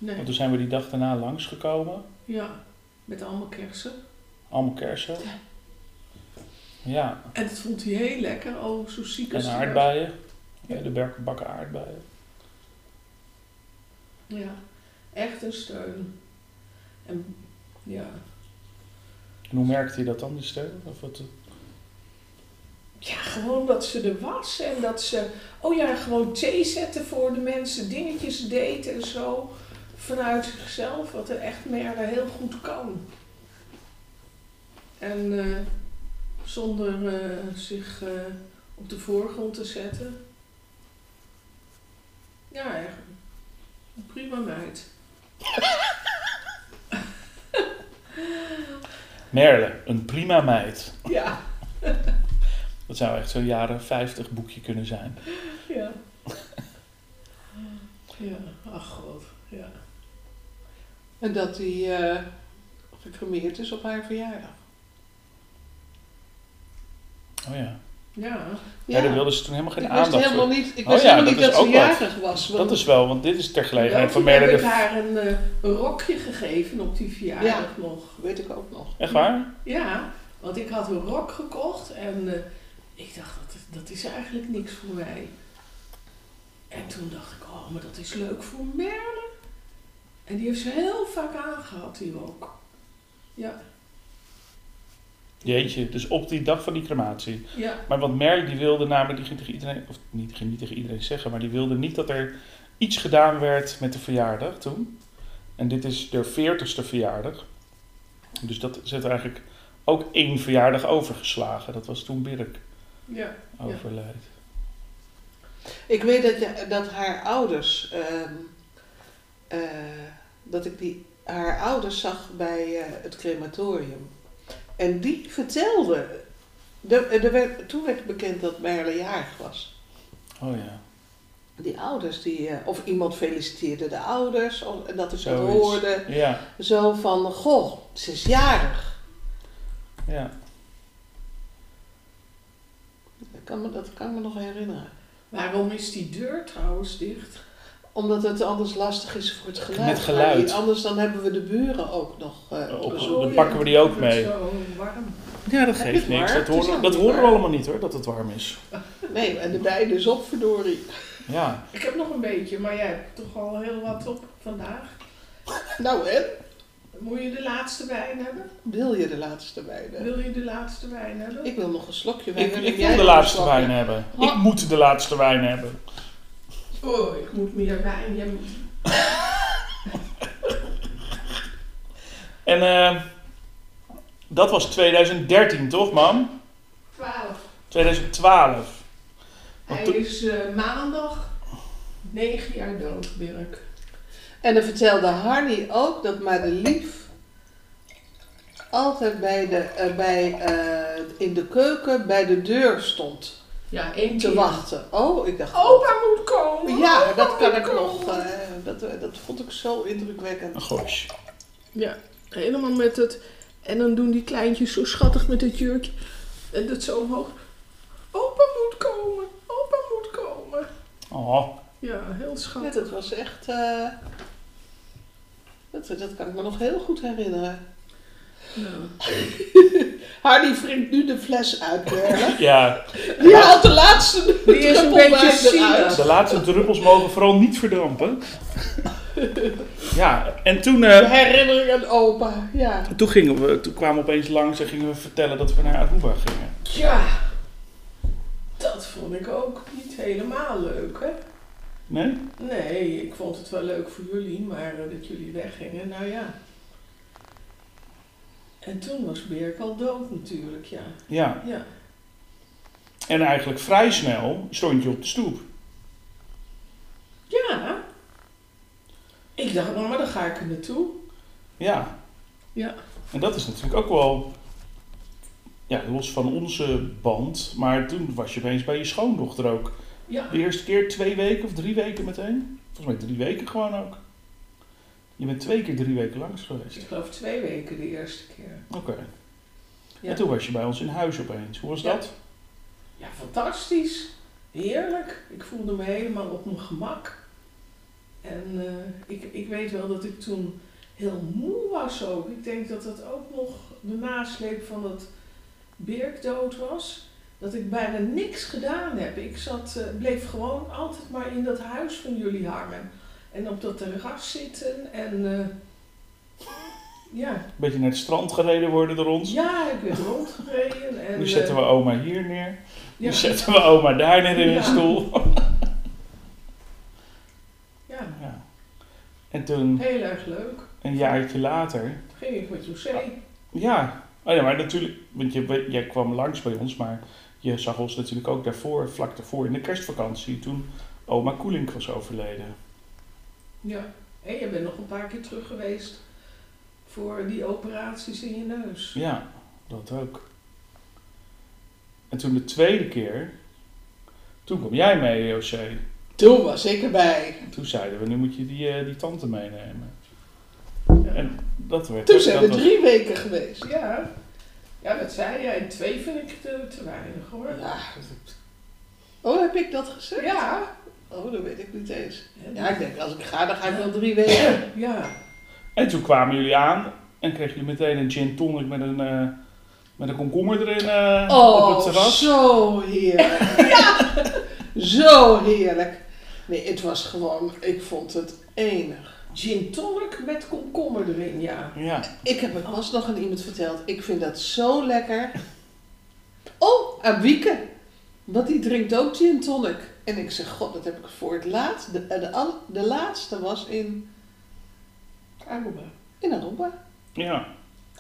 Nee. Want toen zijn we die dag daarna langsgekomen. Ja, met allemaal kersen. Allemaal kersen. Ja, En dat vond hij heel lekker. Oh, zo ziek als en aardbeien. Ja, de berken bakken aardbeien. Ja, echt een steun. En ja, En hoe merkte je dat dan, die steun? Of wat, eh? ja, gewoon dat ze er was en dat ze, oh ja, gewoon thee zetten voor de mensen, dingetjes deed en zo. Vanuit zichzelf, wat er echt Merle heel goed kan. En eh, zonder eh, zich eh, op de voorgrond te zetten. Ja, echt. Een prima meid. Merle, een prima meid. Ja, Dat zou echt zo'n jaren 50 boekje kunnen zijn. ja. Ja, ach god, ja. En dat hij eh gecremeerd is op haar verjaardag. Oh ja. Ja, Ja, daar wilden ze toen helemaal geen ik wist aandacht helemaal voor. niet, ik Oh wist ja, helemaal dat niet dat ze wat. jarig was. want- Dat is wel, want dit is ter gelegenheid van heb Merle ik de... haar een, eh, een rokje gegeven op die verjaardag Ja. nog. Weet ik ook nog. Echt waar? Ja, want ik had een rok gekocht en eh, ik dacht, dat, dat is eigenlijk niks voor mij. En toen dacht ik, oh, maar dat is leuk voor Merle. En die heeft ze heel vaak aangehad, die rok. Ja, Jeetje, dus op die dag van die crematie. ja, Maar want Merle die wilde namelijk, die ging tegen iedereen, of niet, ging niet tegen iedereen zeggen, maar die wilde niet dat er iets gedaan werd met de verjaardag toen. En dit is de veertigste verjaardag. Dus dat zit eigenlijk ook één verjaardag overgeslagen. Dat was toen Birk ja. overleed. Ik weet dat, je, dat haar ouders, ehm, eh, dat ik die, haar ouders zag bij eh, het crematorium. En die vertelde, de, er werd, toen werd bekend dat Merle jarig was. Oh ja. Die ouders, die, eh, of iemand feliciteerde de ouders, of, en dat ik dat Zoiets. hoorde. Ja, Zo van, goh, ze is jarig. ja. Dat kan me, dat kan ik me nog herinneren. Waarom is die deur trouwens dicht? Omdat het anders lastig is voor het geluid. Met geluid. Maar Anders dan hebben we de buren ook nog eh, Op- bezoek. dan pakken we die ook het mee. Zo warm. Ja, dat geeft niks. Dat horen, dat horen we allemaal niet hoor, dat het warm is. Nee, en de beide is op, verdorie. Ja. Ik heb nog een beetje, maar jij hebt toch al heel wat op vandaag. Nou en? Moet je de laatste wijn hebben? Wil je de laatste wijn hebben? Wil je de laatste wijn hebben? Ik wil nog een slokje wijn Ik, hebben. ik Jij wil de laatste wijn hebben. Ik moet de laatste wijn hebben. Oh, ik moet meer wijn. En eh, dat was 2013, toch, mam? 12. 2012. Want Hij is eh, maandag 9 jaar dood, Birk. En dan vertelde Harnie ook dat Madelief altijd bij de, eh, bij, eh, in de keuken bij de deur stond Ja, één te keer. wachten. Oh, ik dacht... Opa moet komen. Ja, opa dat kan ik nog. eh, dat, eh, dat vond ik zo indrukwekkend. Gosh. Ja, helemaal met het... En dan doen die kleintjes zo schattig met het jurkje. En dat zo omhoog. Opa moet komen. Opa moet komen. Oh, Ja, heel Ja, schattig. dat was echt... eh, dat, dat kan ik me nog heel goed herinneren. Nou, Hardy wringt nu de fles uit, ja. Die haalt de laatste Die is een beetje eruit. De laatste druppels mogen vooral niet verdampen. Ja, en toen, eh, herinnering aan opa, ja. toen, gingen we, toen kwamen we opeens langs en gingen we vertellen dat we naar Aruba gingen. ja. vond ik ook niet helemaal leuk, hè? Nee? Nee, ik vond het wel leuk voor jullie, maar eh, dat jullie weggingen, nou ja. En toen was Birk al dood natuurlijk, ja. Ja. Ja, En eigenlijk vrij snel stond je op de stoep. ja. Ik dacht, nou, maar dan ga ik er naartoe. Ja. Ja. En dat is natuurlijk ook wel, ja, los van onze band, maar toen was je opeens bij je schoondochter ook. Ja, De eerste keer twee weken of drie weken meteen? Volgens mij drie weken gewoon ook. Je bent twee keer drie weken langs geweest. ik geloof twee weken de eerste keer. Oké. Ja. En toen was je bij ons in huis opeens. Hoe was Ja. dat? Ja, fantastisch. Heerlijk. Ik voelde me helemaal op mijn gemak. En eh, ik, ik weet wel dat ik toen heel moe was ook. Ik denk dat dat ook nog de nasleep van dat Birk dood was. Dat ik bijna niks gedaan heb. Ik zat, eh, bleef gewoon altijd maar in dat huis van jullie hangen. En op dat terras zitten. En eh, ja. Een beetje naar het strand gereden worden door ons. ja, ik werd rondgereden. En, Nu zetten we eh, oma hier neer. ja, Nu zetten we oma daar neer in Ja. een stoel. ja, Ja. En toen, heel erg leuk. een jaartje later, ging ik met José. Ja, oh ja, maar natuurlijk, want je, jij kwam langs bij ons, maar je zag ons natuurlijk ook daarvoor, vlak daarvoor in de kerstvakantie, toen oma Koelink was overleden. Ja, en je bent nog een paar keer terug geweest voor die operaties in je neus. Ja, dat ook. En toen de tweede keer, toen kwam jij mee, José. Toen was ik erbij. Toen zeiden we, nu moet je die, eh, die tante meenemen. En dat werd Toen zijn we was- drie weken geweest. Ja, ja dat zei jij. En twee vind ik te, te weinig hoor. Ja. Oh, heb ik dat gezegd? Ja. Oh, dat weet ik niet eens. Ja, ik denk, als ik ga, dan ga ik wel drie weken. ja. En toen kwamen jullie aan en kregen jullie meteen een gin tonic met een, eh, met een komkommer erin eh, Oh, op het terras. zo heerlijk. ja, zo heerlijk. Nee, het was gewoon, ik vond het enig. Gin tonic met komkommer erin, ja. Ja. Ik heb het pas nog aan iemand verteld. Ik vind dat zo lekker. Oh, aan Wieke. Want die drinkt ook gin tonic. En ik zeg, god, dat heb ik voor het laatst. De, de, al- de laatste was in, Aruba. in Aruba. ja.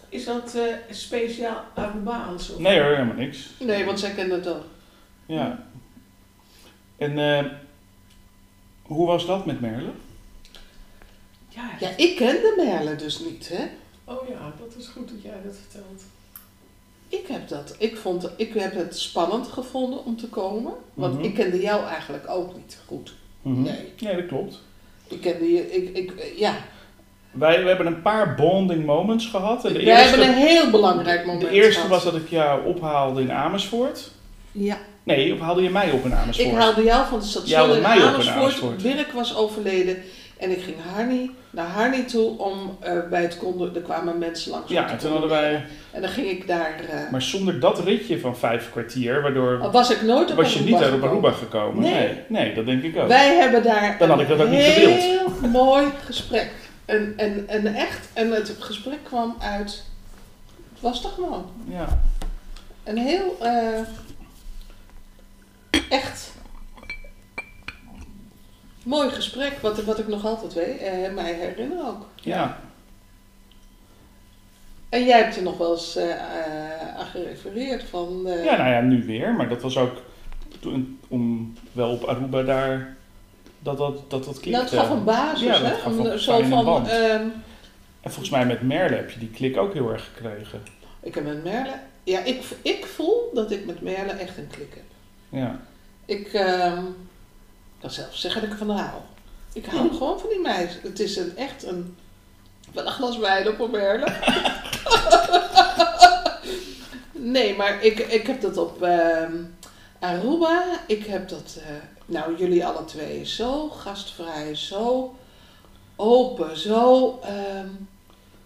Is dat eh, speciaal Arubaans? Of? Nee hoor, helemaal niks. Nee, want zij kende het ook. Ja. En eh, hoe was dat met Merle? Ja. Ja, ik kende Merle dus niet, hè. Oh ja, dat is goed dat jij dat vertelt. Ik heb dat. Ik, vond, ik heb het spannend gevonden om te komen. Want Mhm. ik kende jou eigenlijk ook niet goed. Mhm. Nee. Nee, dat klopt. Ik kende je, ik, ik, ja. Wij we hebben een paar bonding moments gehad. De Wij eerste, hebben een heel belangrijk moment de eerste gehad. was dat ik jou ophaalde in Amersfoort. Ja, Nee, of haalde je mij op in Amersfoort? ik haalde jou van Jij station in mij op in Amersfoort. Amersfoort. Was overleden. En ik ging Harnie, naar Harnie toe om eh, bij het konden... Er kwamen mensen langs. Ja, en toen hadden wij... En dan ging ik daar... eh, Maar zonder dat ritje van vijf kwartier, waardoor al was ik nooit op was je niet uit op gekomen. Aruba gekomen. Nee. Nee. nee, dat denk ik ook. Wij hebben daar Dan had ik dat ook een niet gewild. heel mooi gesprek. En, en, en echt, en het gesprek kwam uit, het was er gewoon. Ja. Een heel, eh, echt mooi gesprek, wat, wat ik nog altijd weet, eh, mij herinner ook. ja. En jij hebt er nog wel eens eh, aan gerefereerd van... Ja, nou ja, nu weer. Maar dat was ook toen, om wel op Aruba daar... Dat dat, dat, dat klikte. nou, het gaf een basis, Ja, dat hè? gaf Om, een zo van, ehm, En volgens mij met Merle heb je die klik ook heel erg gekregen. ik heb met Merle, ja, ik, ik voel dat ik met Merle echt een klik heb. Ja. Ik ehm, kan zelf zeggen dat ik ervan hou. Ik hou gewoon van die meid. Het is een, echt een... Wel een glas wijn op een nee, maar ik, ik heb dat op ehm, Aruba. Ik heb dat... eh, nou, jullie alle twee zo gastvrij, zo open, zo... ehm,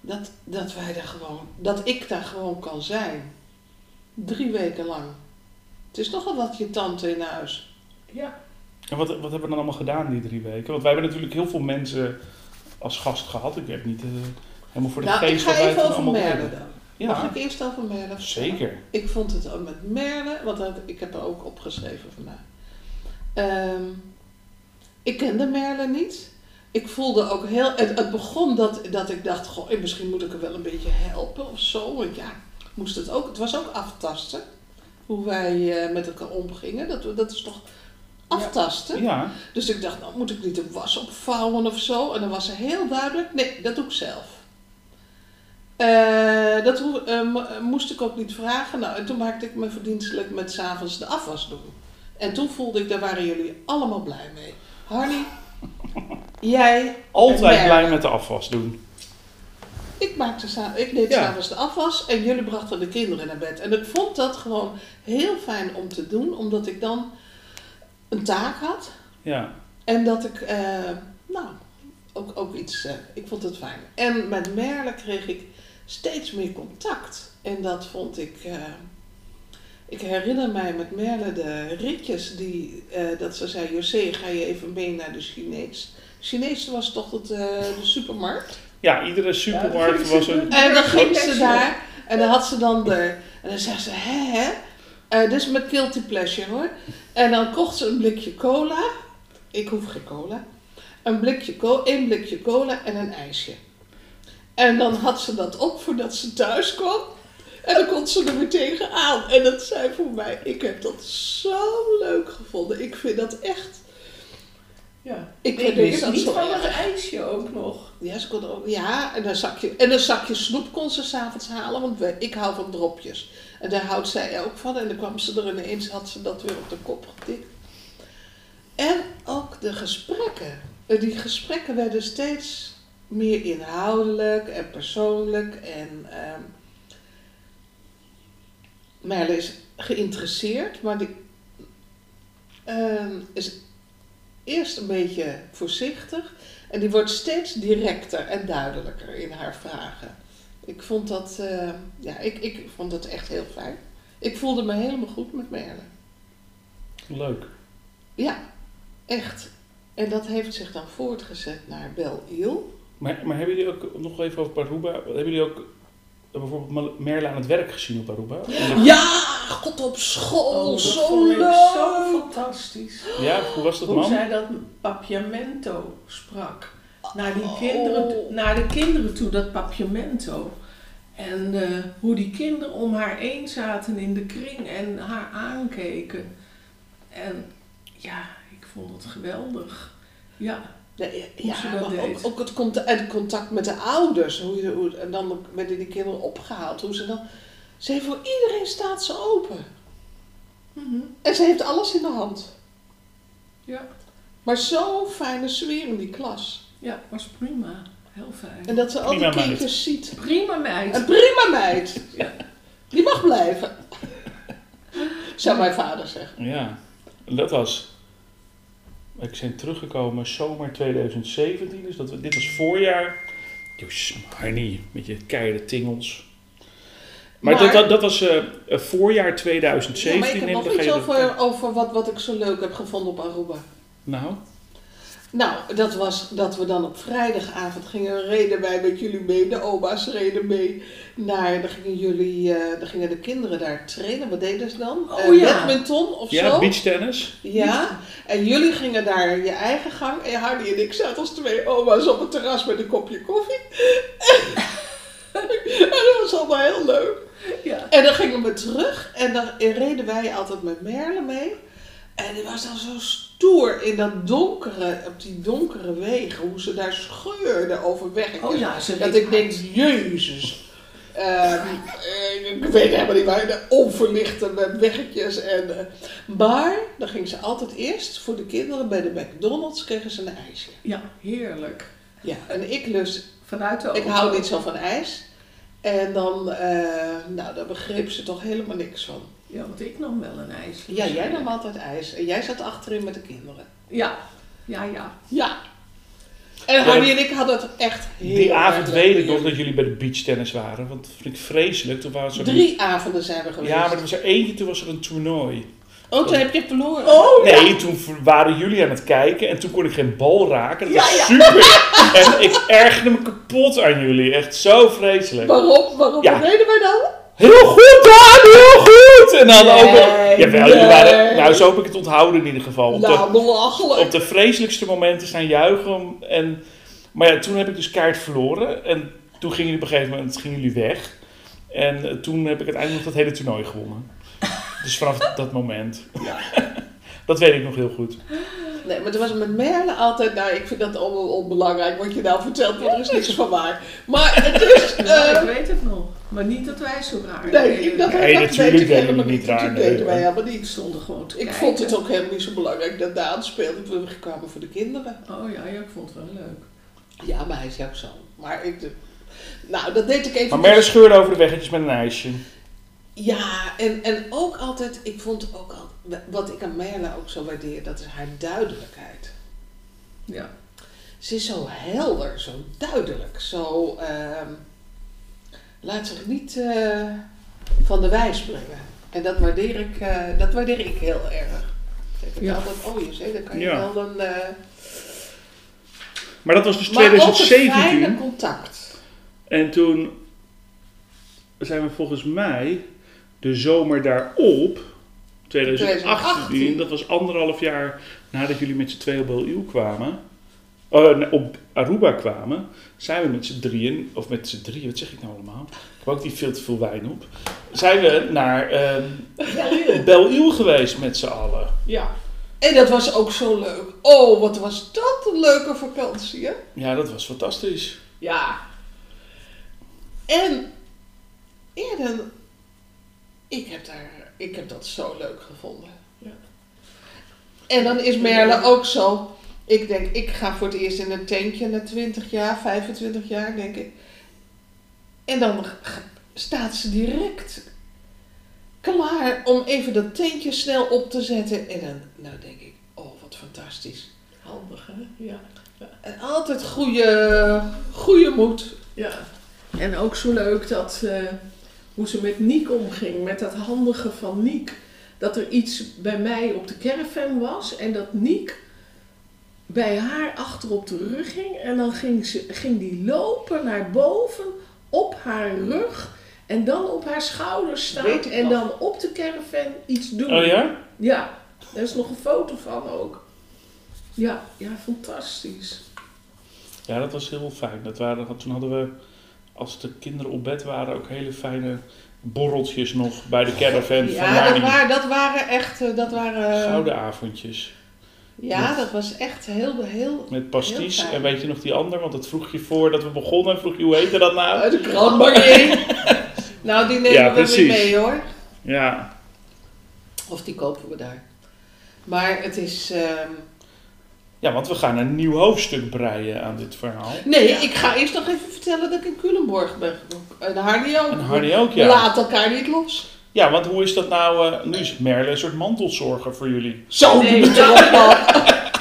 dat, dat wij daar gewoon... Dat ik daar gewoon kan zijn. Drie weken lang. Het is nogal wat je tante in huis. Ja. En wat, wat hebben we dan allemaal gedaan die drie weken? Want wij hebben natuurlijk heel veel mensen als gast gehad. Ik heb niet eh, helemaal voor de nou, geest wat wij even toen allemaal deden. dan. Mag Ja, ik eerst over Merle zeker. Ik vond het ook met Merle, want dat, ik heb er ook opgeschreven vandaag. Ehm, ik kende Merle niet. Ik voelde ook heel. Het, het begon dat, dat ik dacht: goh, misschien moet ik er wel een beetje helpen of zo. Want ja, moest het ook. Het was ook aftasten. Hoe wij eh, met elkaar omgingen. Dat, dat is toch aftasten? Ja, Dus ik dacht: nou moet ik niet de was opvouwen of zo. En dan was ze heel duidelijk: nee, dat doe ik zelf. Eh, dat eh, mo- moest ik ook niet vragen. Nou, en toen maakte ik me verdienstelijk met s'avonds de afwas doen. En toen voelde ik, daar waren jullie allemaal blij mee. Harry, jij, altijd blij met de afwas doen. ik, maakte ik deed Ja. s'avonds de afwas en jullie brachten de kinderen naar bed. En ik vond dat gewoon heel fijn om te doen, omdat ik dan een taak had. Ja, En dat ik, eh, nou, ook, ook iets, eh, ik vond het fijn. En met Merle kreeg ik steeds meer contact. En dat vond ik, eh, ik herinner mij met Merle de ritjes die, eh, dat ze zei, José, ga je even mee naar de Chinees. Chinees was toch het, eh, de supermarkt? ja iedere supermarkt was een... En dan ging ze daar en dan had ze dan de. En dan zei ze: hè, hè? Eh, dit is met guilty pleasure hoor. En dan kocht ze een blikje cola. Ik hoef geen cola. Een blikje cola, één blikje cola en een ijsje. En dan had ze dat op voordat ze thuis kwam. En dan kon ze er weer tegenaan. En dat zei voor mij: ik heb dat zo leuk gevonden. Ik vind dat echt. Ja. Ik wist dat niet zo van het ijsje ook nog. Ja, ze kon er ook, ja en, een zakje, en een zakje snoep kon ze s'avonds halen, want ik hou van dropjes. En daar houdt zij ook van. En dan kwam ze er ineens, had ze dat weer op de kop getikt. En ook de gesprekken. Die gesprekken werden steeds meer inhoudelijk en persoonlijk. En ehm Merle is geïnteresseerd, maar die ehm, is eerst een beetje voorzichtig. En die wordt steeds directer en duidelijker in haar vragen. Ik vond dat, eh, ja, ik, ik vond dat echt heel fijn. Ik voelde me helemaal goed met Merle. Leuk. Ja, echt. En dat heeft zich dan voortgezet naar Bel Il. Maar, maar hebben jullie ook, nog even over Aruba, hebben jullie ook eh, bijvoorbeeld Merle aan het werk gezien op Aruba? Ja, god op school, Oh, dat zo vond ik leuk. zo fantastisch. Ja, hoe was dat Hoe man? zij dat papiamento sprak. Naar, die Oh. kinderen, toe- naar de kinderen toe, dat papiamento. En eh, hoe die kinderen om haar heen zaten in de kring en haar aankeken. En ja, ik vond het geweldig. Ja, Nee, Hoe ze ja, dat maar ook, deed. ook het contact, het contact met de ouders. Hoe, je- hoe, en dan werden die kinderen opgehaald. Hoe ze dan... Ze voor iedereen staat ze open. Mhm. En ze heeft alles in de hand. ja, Maar zo'n fijne sfeer in die klas. Ja, was prima. Heel fijn. En dat ze al die Prima meid. kindjes ziet. Prima meid. Een prima meid. Ja. Die mag blijven. Zou mijn vader zeggen. Ja, en dat was. Ik zijn teruggekomen zomer 2017, dus dat, we- dit was voorjaar. Joes, Harnie, met je keiharde tingels. Maar, Maar- dat, dat, dat was eh, eh, voorjaar Ja, 2017. maar ik heb neem nog iets over, over wat, wat ik zo leuk heb gevonden op Aruba. Nou, Nou, dat was dat we dan op vrijdagavond gingen, reden wij met jullie mee, de oma's reden mee naar, dan gingen jullie, eh, dan gingen de kinderen daar trainen, wat deden ze dan? Oh Eh, ja. Badminton of ja, zo? beachtennis. Ja, en jullie gingen daar je eigen gang. En Hardy en ik zaten als twee oma's op het terras met een kopje koffie. en dat was allemaal heel leuk. Ja. En dan gingen we terug en dan reden wij altijd met Merle mee. En die was dan zo stoer in dat donkere, op die donkere wegen, hoe ze daar scheurde over weggetjes. Oh ja, ze Dat ik denk, jezus. Ehm, eh, ik weet helemaal niet waar, de onverlichte met weggetjes. En, eh, maar dan ging ze altijd eerst voor de kinderen bij de McDonald's kregen ze een ijsje. Ja, heerlijk. Ja, en ik lust, Vanuit de ik hou niet zo van ijs. En dan, eh, nou, daar begreep ze toch helemaal niks van. Ja, want ik nam wel een ijs. Ja, jij nam altijd ijs. En jij zat achterin met de kinderen. Ja, ja, ja. Ja. En Hardy en ik hadden het echt heel Die avond weet ik nog dat jullie bij de beachtennis waren. Want dat vond ik vreselijk. Toen waren ze Drie avonden zijn we geweest. Ja, maar er was er eentje, toen was er een toernooi. Oh, toen heb je verloren. Oh, ja. Nee, toen waren jullie aan het kijken en toen kon ik geen bal raken. Dat Ja, was ja. super. en ik ergerde me kapot aan jullie. Echt zo vreselijk. Waarom? Waarom. Wat deden wij dan? Heel goed, Daan, heel goed! En dan Nee, ook... Jawel, jullie nee. waren... Nou, zo heb ik het onthouden in ieder geval. Op, Nou, belachelijk. op de vreselijkste momenten staan juichen. En, maar ja, toen heb ik dus kaart verloren. En toen gingen jullie op een gegeven moment gingen jullie weg. En eh, toen heb ik uiteindelijk nog dat hele toernooi gewonnen. Dus vanaf dat moment. dat weet ik nog heel goed. Nee, maar het was met Merle altijd, nou ik vind dat allemaal onbelangrijk wat je nou vertelt, want er is niks van waar. Maar het is, Ja, eh, ik weet het nog. Maar niet dat wij zo raar nee, ik, dat, Nee, dat natuurlijk weet ik deden helemaal we niet niet. raar, Dat nee, deden wij helemaal Ik niet. stond er gewoon te Ik kijken. vond het ook helemaal niet zo belangrijk dat Daan speelde. We kwamen voor de kinderen. Oh ja, ja, ik vond het wel leuk. Ja, maar hij is ook zo. Maar ik, de- nou, dat deed ik even. Maar Merle scheurde over de weggetjes met een ijsje. Ja, en, en ook altijd, ik vond ook al, wat ik aan Merle ook zo waardeer, dat is haar duidelijkheid. Ja. Ze is zo helder, zo duidelijk, zo ehm, laat zich niet eh, van de wijs brengen. En dat waardeer ik, eh, dat waardeer ik heel erg. Ik Ja. altijd ooies, hè, dan kan je Ja. wel dan... eh Maar dat was dus maar ook 2017. fijne contact. En toen zijn we volgens mij de zomer daarop, 2018, 2018. dat was anderhalf jaar nadat jullie met z'n tweeën op Bel kwamen, oh, op Aruba kwamen, zijn we met z'n drieën, of met z'n drieën, wat zeg ik nou allemaal? Ik heb ook niet veel te veel wijn op. Zijn we naar ehm Bel geweest met z'n allen. Ja. En dat was ook zo leuk. Oh, wat was dat een leuke vakantie, hè? Ja, dat was fantastisch. Ja. En eerder, ik heb, daar, ik heb dat zo leuk gevonden. Ja. En dan is Merle ook zo. Ik denk, ik ga voor het eerst in een tentje na 20 jaar, 25 jaar, denk ik. En dan staat ze direct klaar om even dat tentje snel op te zetten. En dan nou denk ik, oh wat fantastisch. Handig, hè? Ja. En altijd goede, goede moed. Ja. En ook zo leuk dat, eh, hoe ze met Niek omging, met dat handige van Niek. Dat er iets bij mij op de caravan was en dat Niek bij haar achter op de rug ging. En dan ging, ze, ging die lopen naar boven op haar rug en dan op haar schouders staan en nog. dan op de caravan iets doen. Oh ja? Ja, daar is nog een foto van ook. Ja, ja, fantastisch. Ja, dat was heel fijn. Dat waren, toen hadden we, als de kinderen op bed waren, ook hele fijne borreltjes nog bij de caravan van Ja, dat waren, dat waren echt, eh, dat waren... Gouden avondjes. Ja, dat was echt heel, heel... Met pasties. Heel. En weet je nog die ander? Want dat vroeg je voor dat we begonnen. En vroeg je, hoe heette dat nou? Uit de krant maar één. Nou, die nemen Ja, we weer mee hoor. Ja. Of die kopen we daar. Maar het is... ehm, ja, want we gaan een nieuw hoofdstuk breien aan dit verhaal. Nee, Ja. ik ga eerst nog even vertellen dat ik in Culemborg ben. En Hardy ook. En Hardy ook, ja. Laat elkaar niet los. Ja, want hoe is dat nou? eh, nu is Merle een soort mantelzorger voor jullie. Zo, Nee, dat-.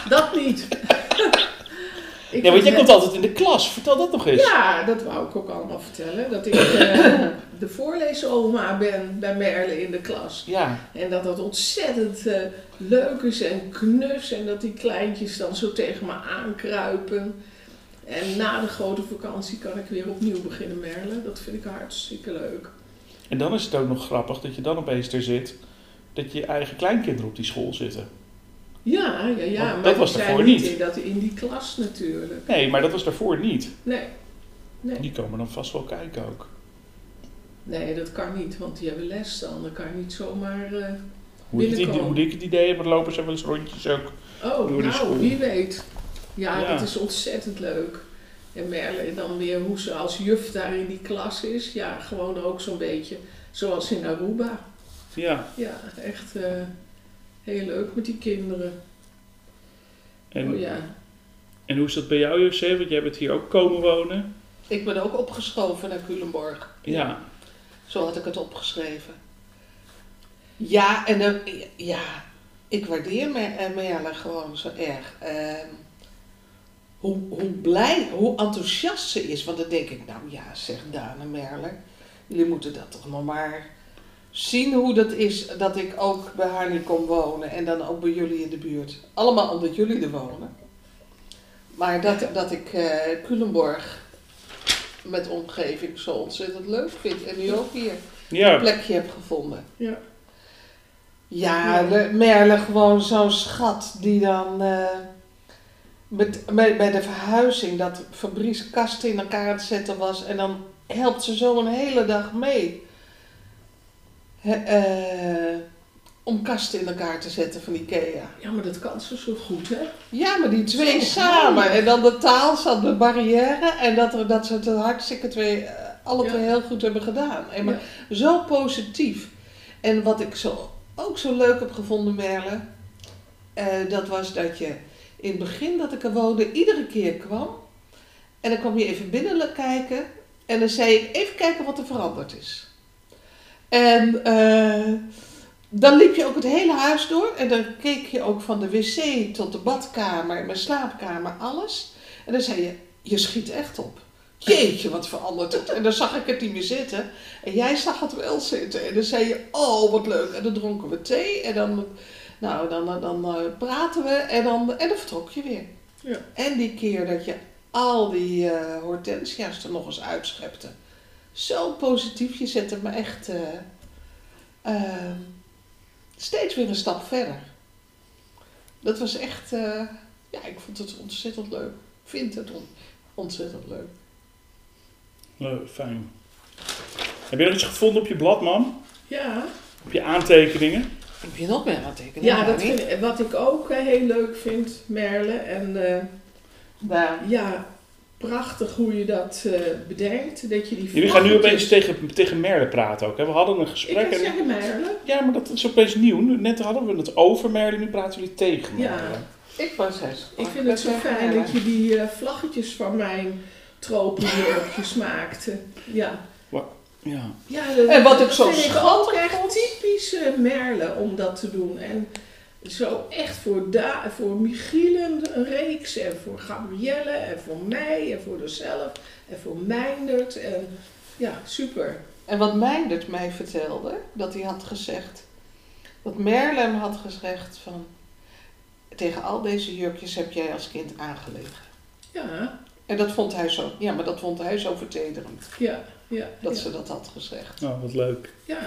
Dat niet. Ik Ja, want jij komt altijd in de klas. Vertel dat nog eens. Ja, dat wou ik ook allemaal vertellen. Dat ik eh, de voorleesoma ben bij Merle in de klas. Ja. En dat dat ontzettend eh, leuk is en knus. En dat die kleintjes dan zo tegen me aankruipen. En na de grote vakantie kan ik weer opnieuw beginnen, Merle. Dat vind ik hartstikke leuk. En dan is het ook nog grappig dat je dan opeens er zit. Dat je eigen kleinkinderen op die school zitten. Ja, ja, ja. Want maar dat was daarvoor niet niet. in, dat, in die klas natuurlijk. Nee, maar dat was daarvoor niet. Nee. Nee. Die komen dan vast wel kijken ook. nee, dat kan niet, want die hebben les dan. Dan kan je niet zomaar... eh, Hoe ik, het, idee- Binnenkomen. hoe ik het idee heb, lopen ze wel eens rondjes ook. Oh, Door de school. nou, wie weet. Ja, Ja. dat is ontzettend leuk. En Merle dan weer hoe ze als juf daar in die klas is. Ja, gewoon ook zo'n beetje zoals in Aruba. Ja. Ja, echt eh, heel leuk met die kinderen. En, Oh ja. en hoe is dat bij jou, José? Want jij bent hier ook komen wonen. Ik ben ook opgeschoven naar Culemborg. Ja. Zo had ik het opgeschreven. Ja, en dan, ja, ik waardeer Me- eh, Merle gewoon zo erg. Ehm, hoe, hoe blij, hoe enthousiast ze is. Want dan denk ik, nou ja, zeg Daan en Merle, jullie moeten dat toch nog maar zien hoe dat is dat ik ook bij Harnie kom wonen en dan ook bij jullie in de buurt. Allemaal omdat jullie er wonen. Maar dat, dat ik Culemborg met omgeving zo ontzettend leuk vind en nu ook hier een plekje heb gevonden. Ja. Ja, Merle gewoon zo'n schat die dan eh, met, bij, bij de verhuizing dat Fabrice kasten in elkaar aan het zetten was en dan helpt ze zo een hele dag mee. Eh, om kasten in elkaar te zetten van Ikea. ja, maar dat kan ze zo goed, hè? Ja, maar die twee samen. En dan de taal zat de barrière. En dat, er, dat ze het hartstikke twee, eh, alle Ja. twee heel goed hebben gedaan. En maar Ja. zo positief. En wat ik zo, ook zo leuk heb gevonden, Merle. eh, dat was dat je in het begin dat ik er woonde, iedere keer kwam. En dan kwam je even binnen kijken. En dan zei ik, even kijken wat er veranderd is. En eh, dan liep je ook het hele huis door. En dan keek je ook van de wc tot de badkamer, mijn slaapkamer, alles. En dan zei je, je schiet echt op. Jeetje, wat verandert het. En dan zag ik het niet meer zitten. En jij zag het wel zitten. En dan zei je, oh wat leuk. En dan dronken we thee. En dan, nou, dan, dan, dan eh, praten we. En dan, en dan vertrok je weer. Ja. En die keer dat je al die eh, hortensia's er nog eens uitschepte. Zo positief. Je zette me echt eh, eh, steeds weer een stap verder. Dat was echt, eh, ja, ik vond het ontzettend leuk. Vind het on- ontzettend leuk. leuk, fijn. Heb je nog iets gevonden op je blad, mam? Ja, Op je aantekeningen? Heb je nog meer aan tekenen? ja dat vind, wat ik ook heel leuk vind, Merle. En eh, Daar. ja, prachtig hoe je dat eh, bedenkt. Dat je die Jullie gaan nu opeens tegen, tegen Merle praten ook. Hè? We hadden een Ik gesprek. kan en- zeggen Merle. Ja, maar dat is opeens nieuw. Net hadden we het over Merle, nu praten jullie tegen Ja. Merle. Ik was zes. Ik vind het zo fijn dat je die eh, vlaggetjes van mijn tropenjurkjes maakte. Ja. Ja. ja dat, En wat ik zo vind ik ook echt typisch eh, Merle om dat te doen. En zo echt voor, da voor Michiel een reeks en voor Gabrielle en voor mij en voor zichzelf en voor Meindert. En ja, super. En wat Meindert mij vertelde, dat hij had gezegd, wat Merle hem had gezegd van, tegen al deze jurkjes heb jij als kind aangelegen. Ja, En dat vond hij zo, ja, maar dat vond hij zo vertederend, ja, ja. dat ja. ze dat had gezegd. Oh, wat leuk. Ja,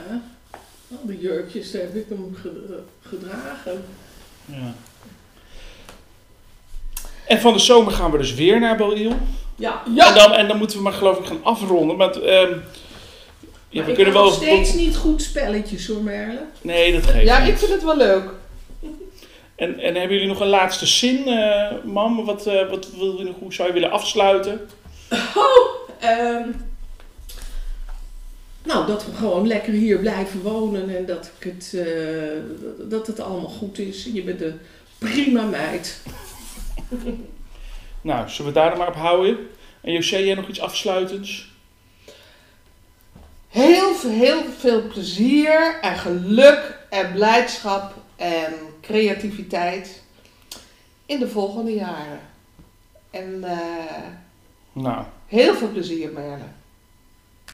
al die jurkjes heb ik hem ge- gedragen. Ja. En van de zomer gaan we dus weer naar Bel-Il. Ja, En, dan, en dan moeten we maar geloof ik gaan afronden. Maar het, ehm, ja, maar we ik kunnen wel... nog steeds niet goed spelletjes hoor, Merle. Nee, dat geeft Ja, niet. ik vind het wel leuk. En, en hebben jullie nog een laatste zin, eh, mam? Wat, eh, wat wil je nog, hoe zou je willen afsluiten? Ehm, nou, dat we gewoon lekker hier blijven wonen en dat, ik het, eh, dat het allemaal goed is. Je bent een prima meid. Nou, zullen we daar dan maar op houden? En José, jij nog iets afsluitends? Heel, veel- heel veel plezier en geluk en blijdschap en creativiteit in de volgende jaren. En eh, Nou, heel veel plezier, Merle.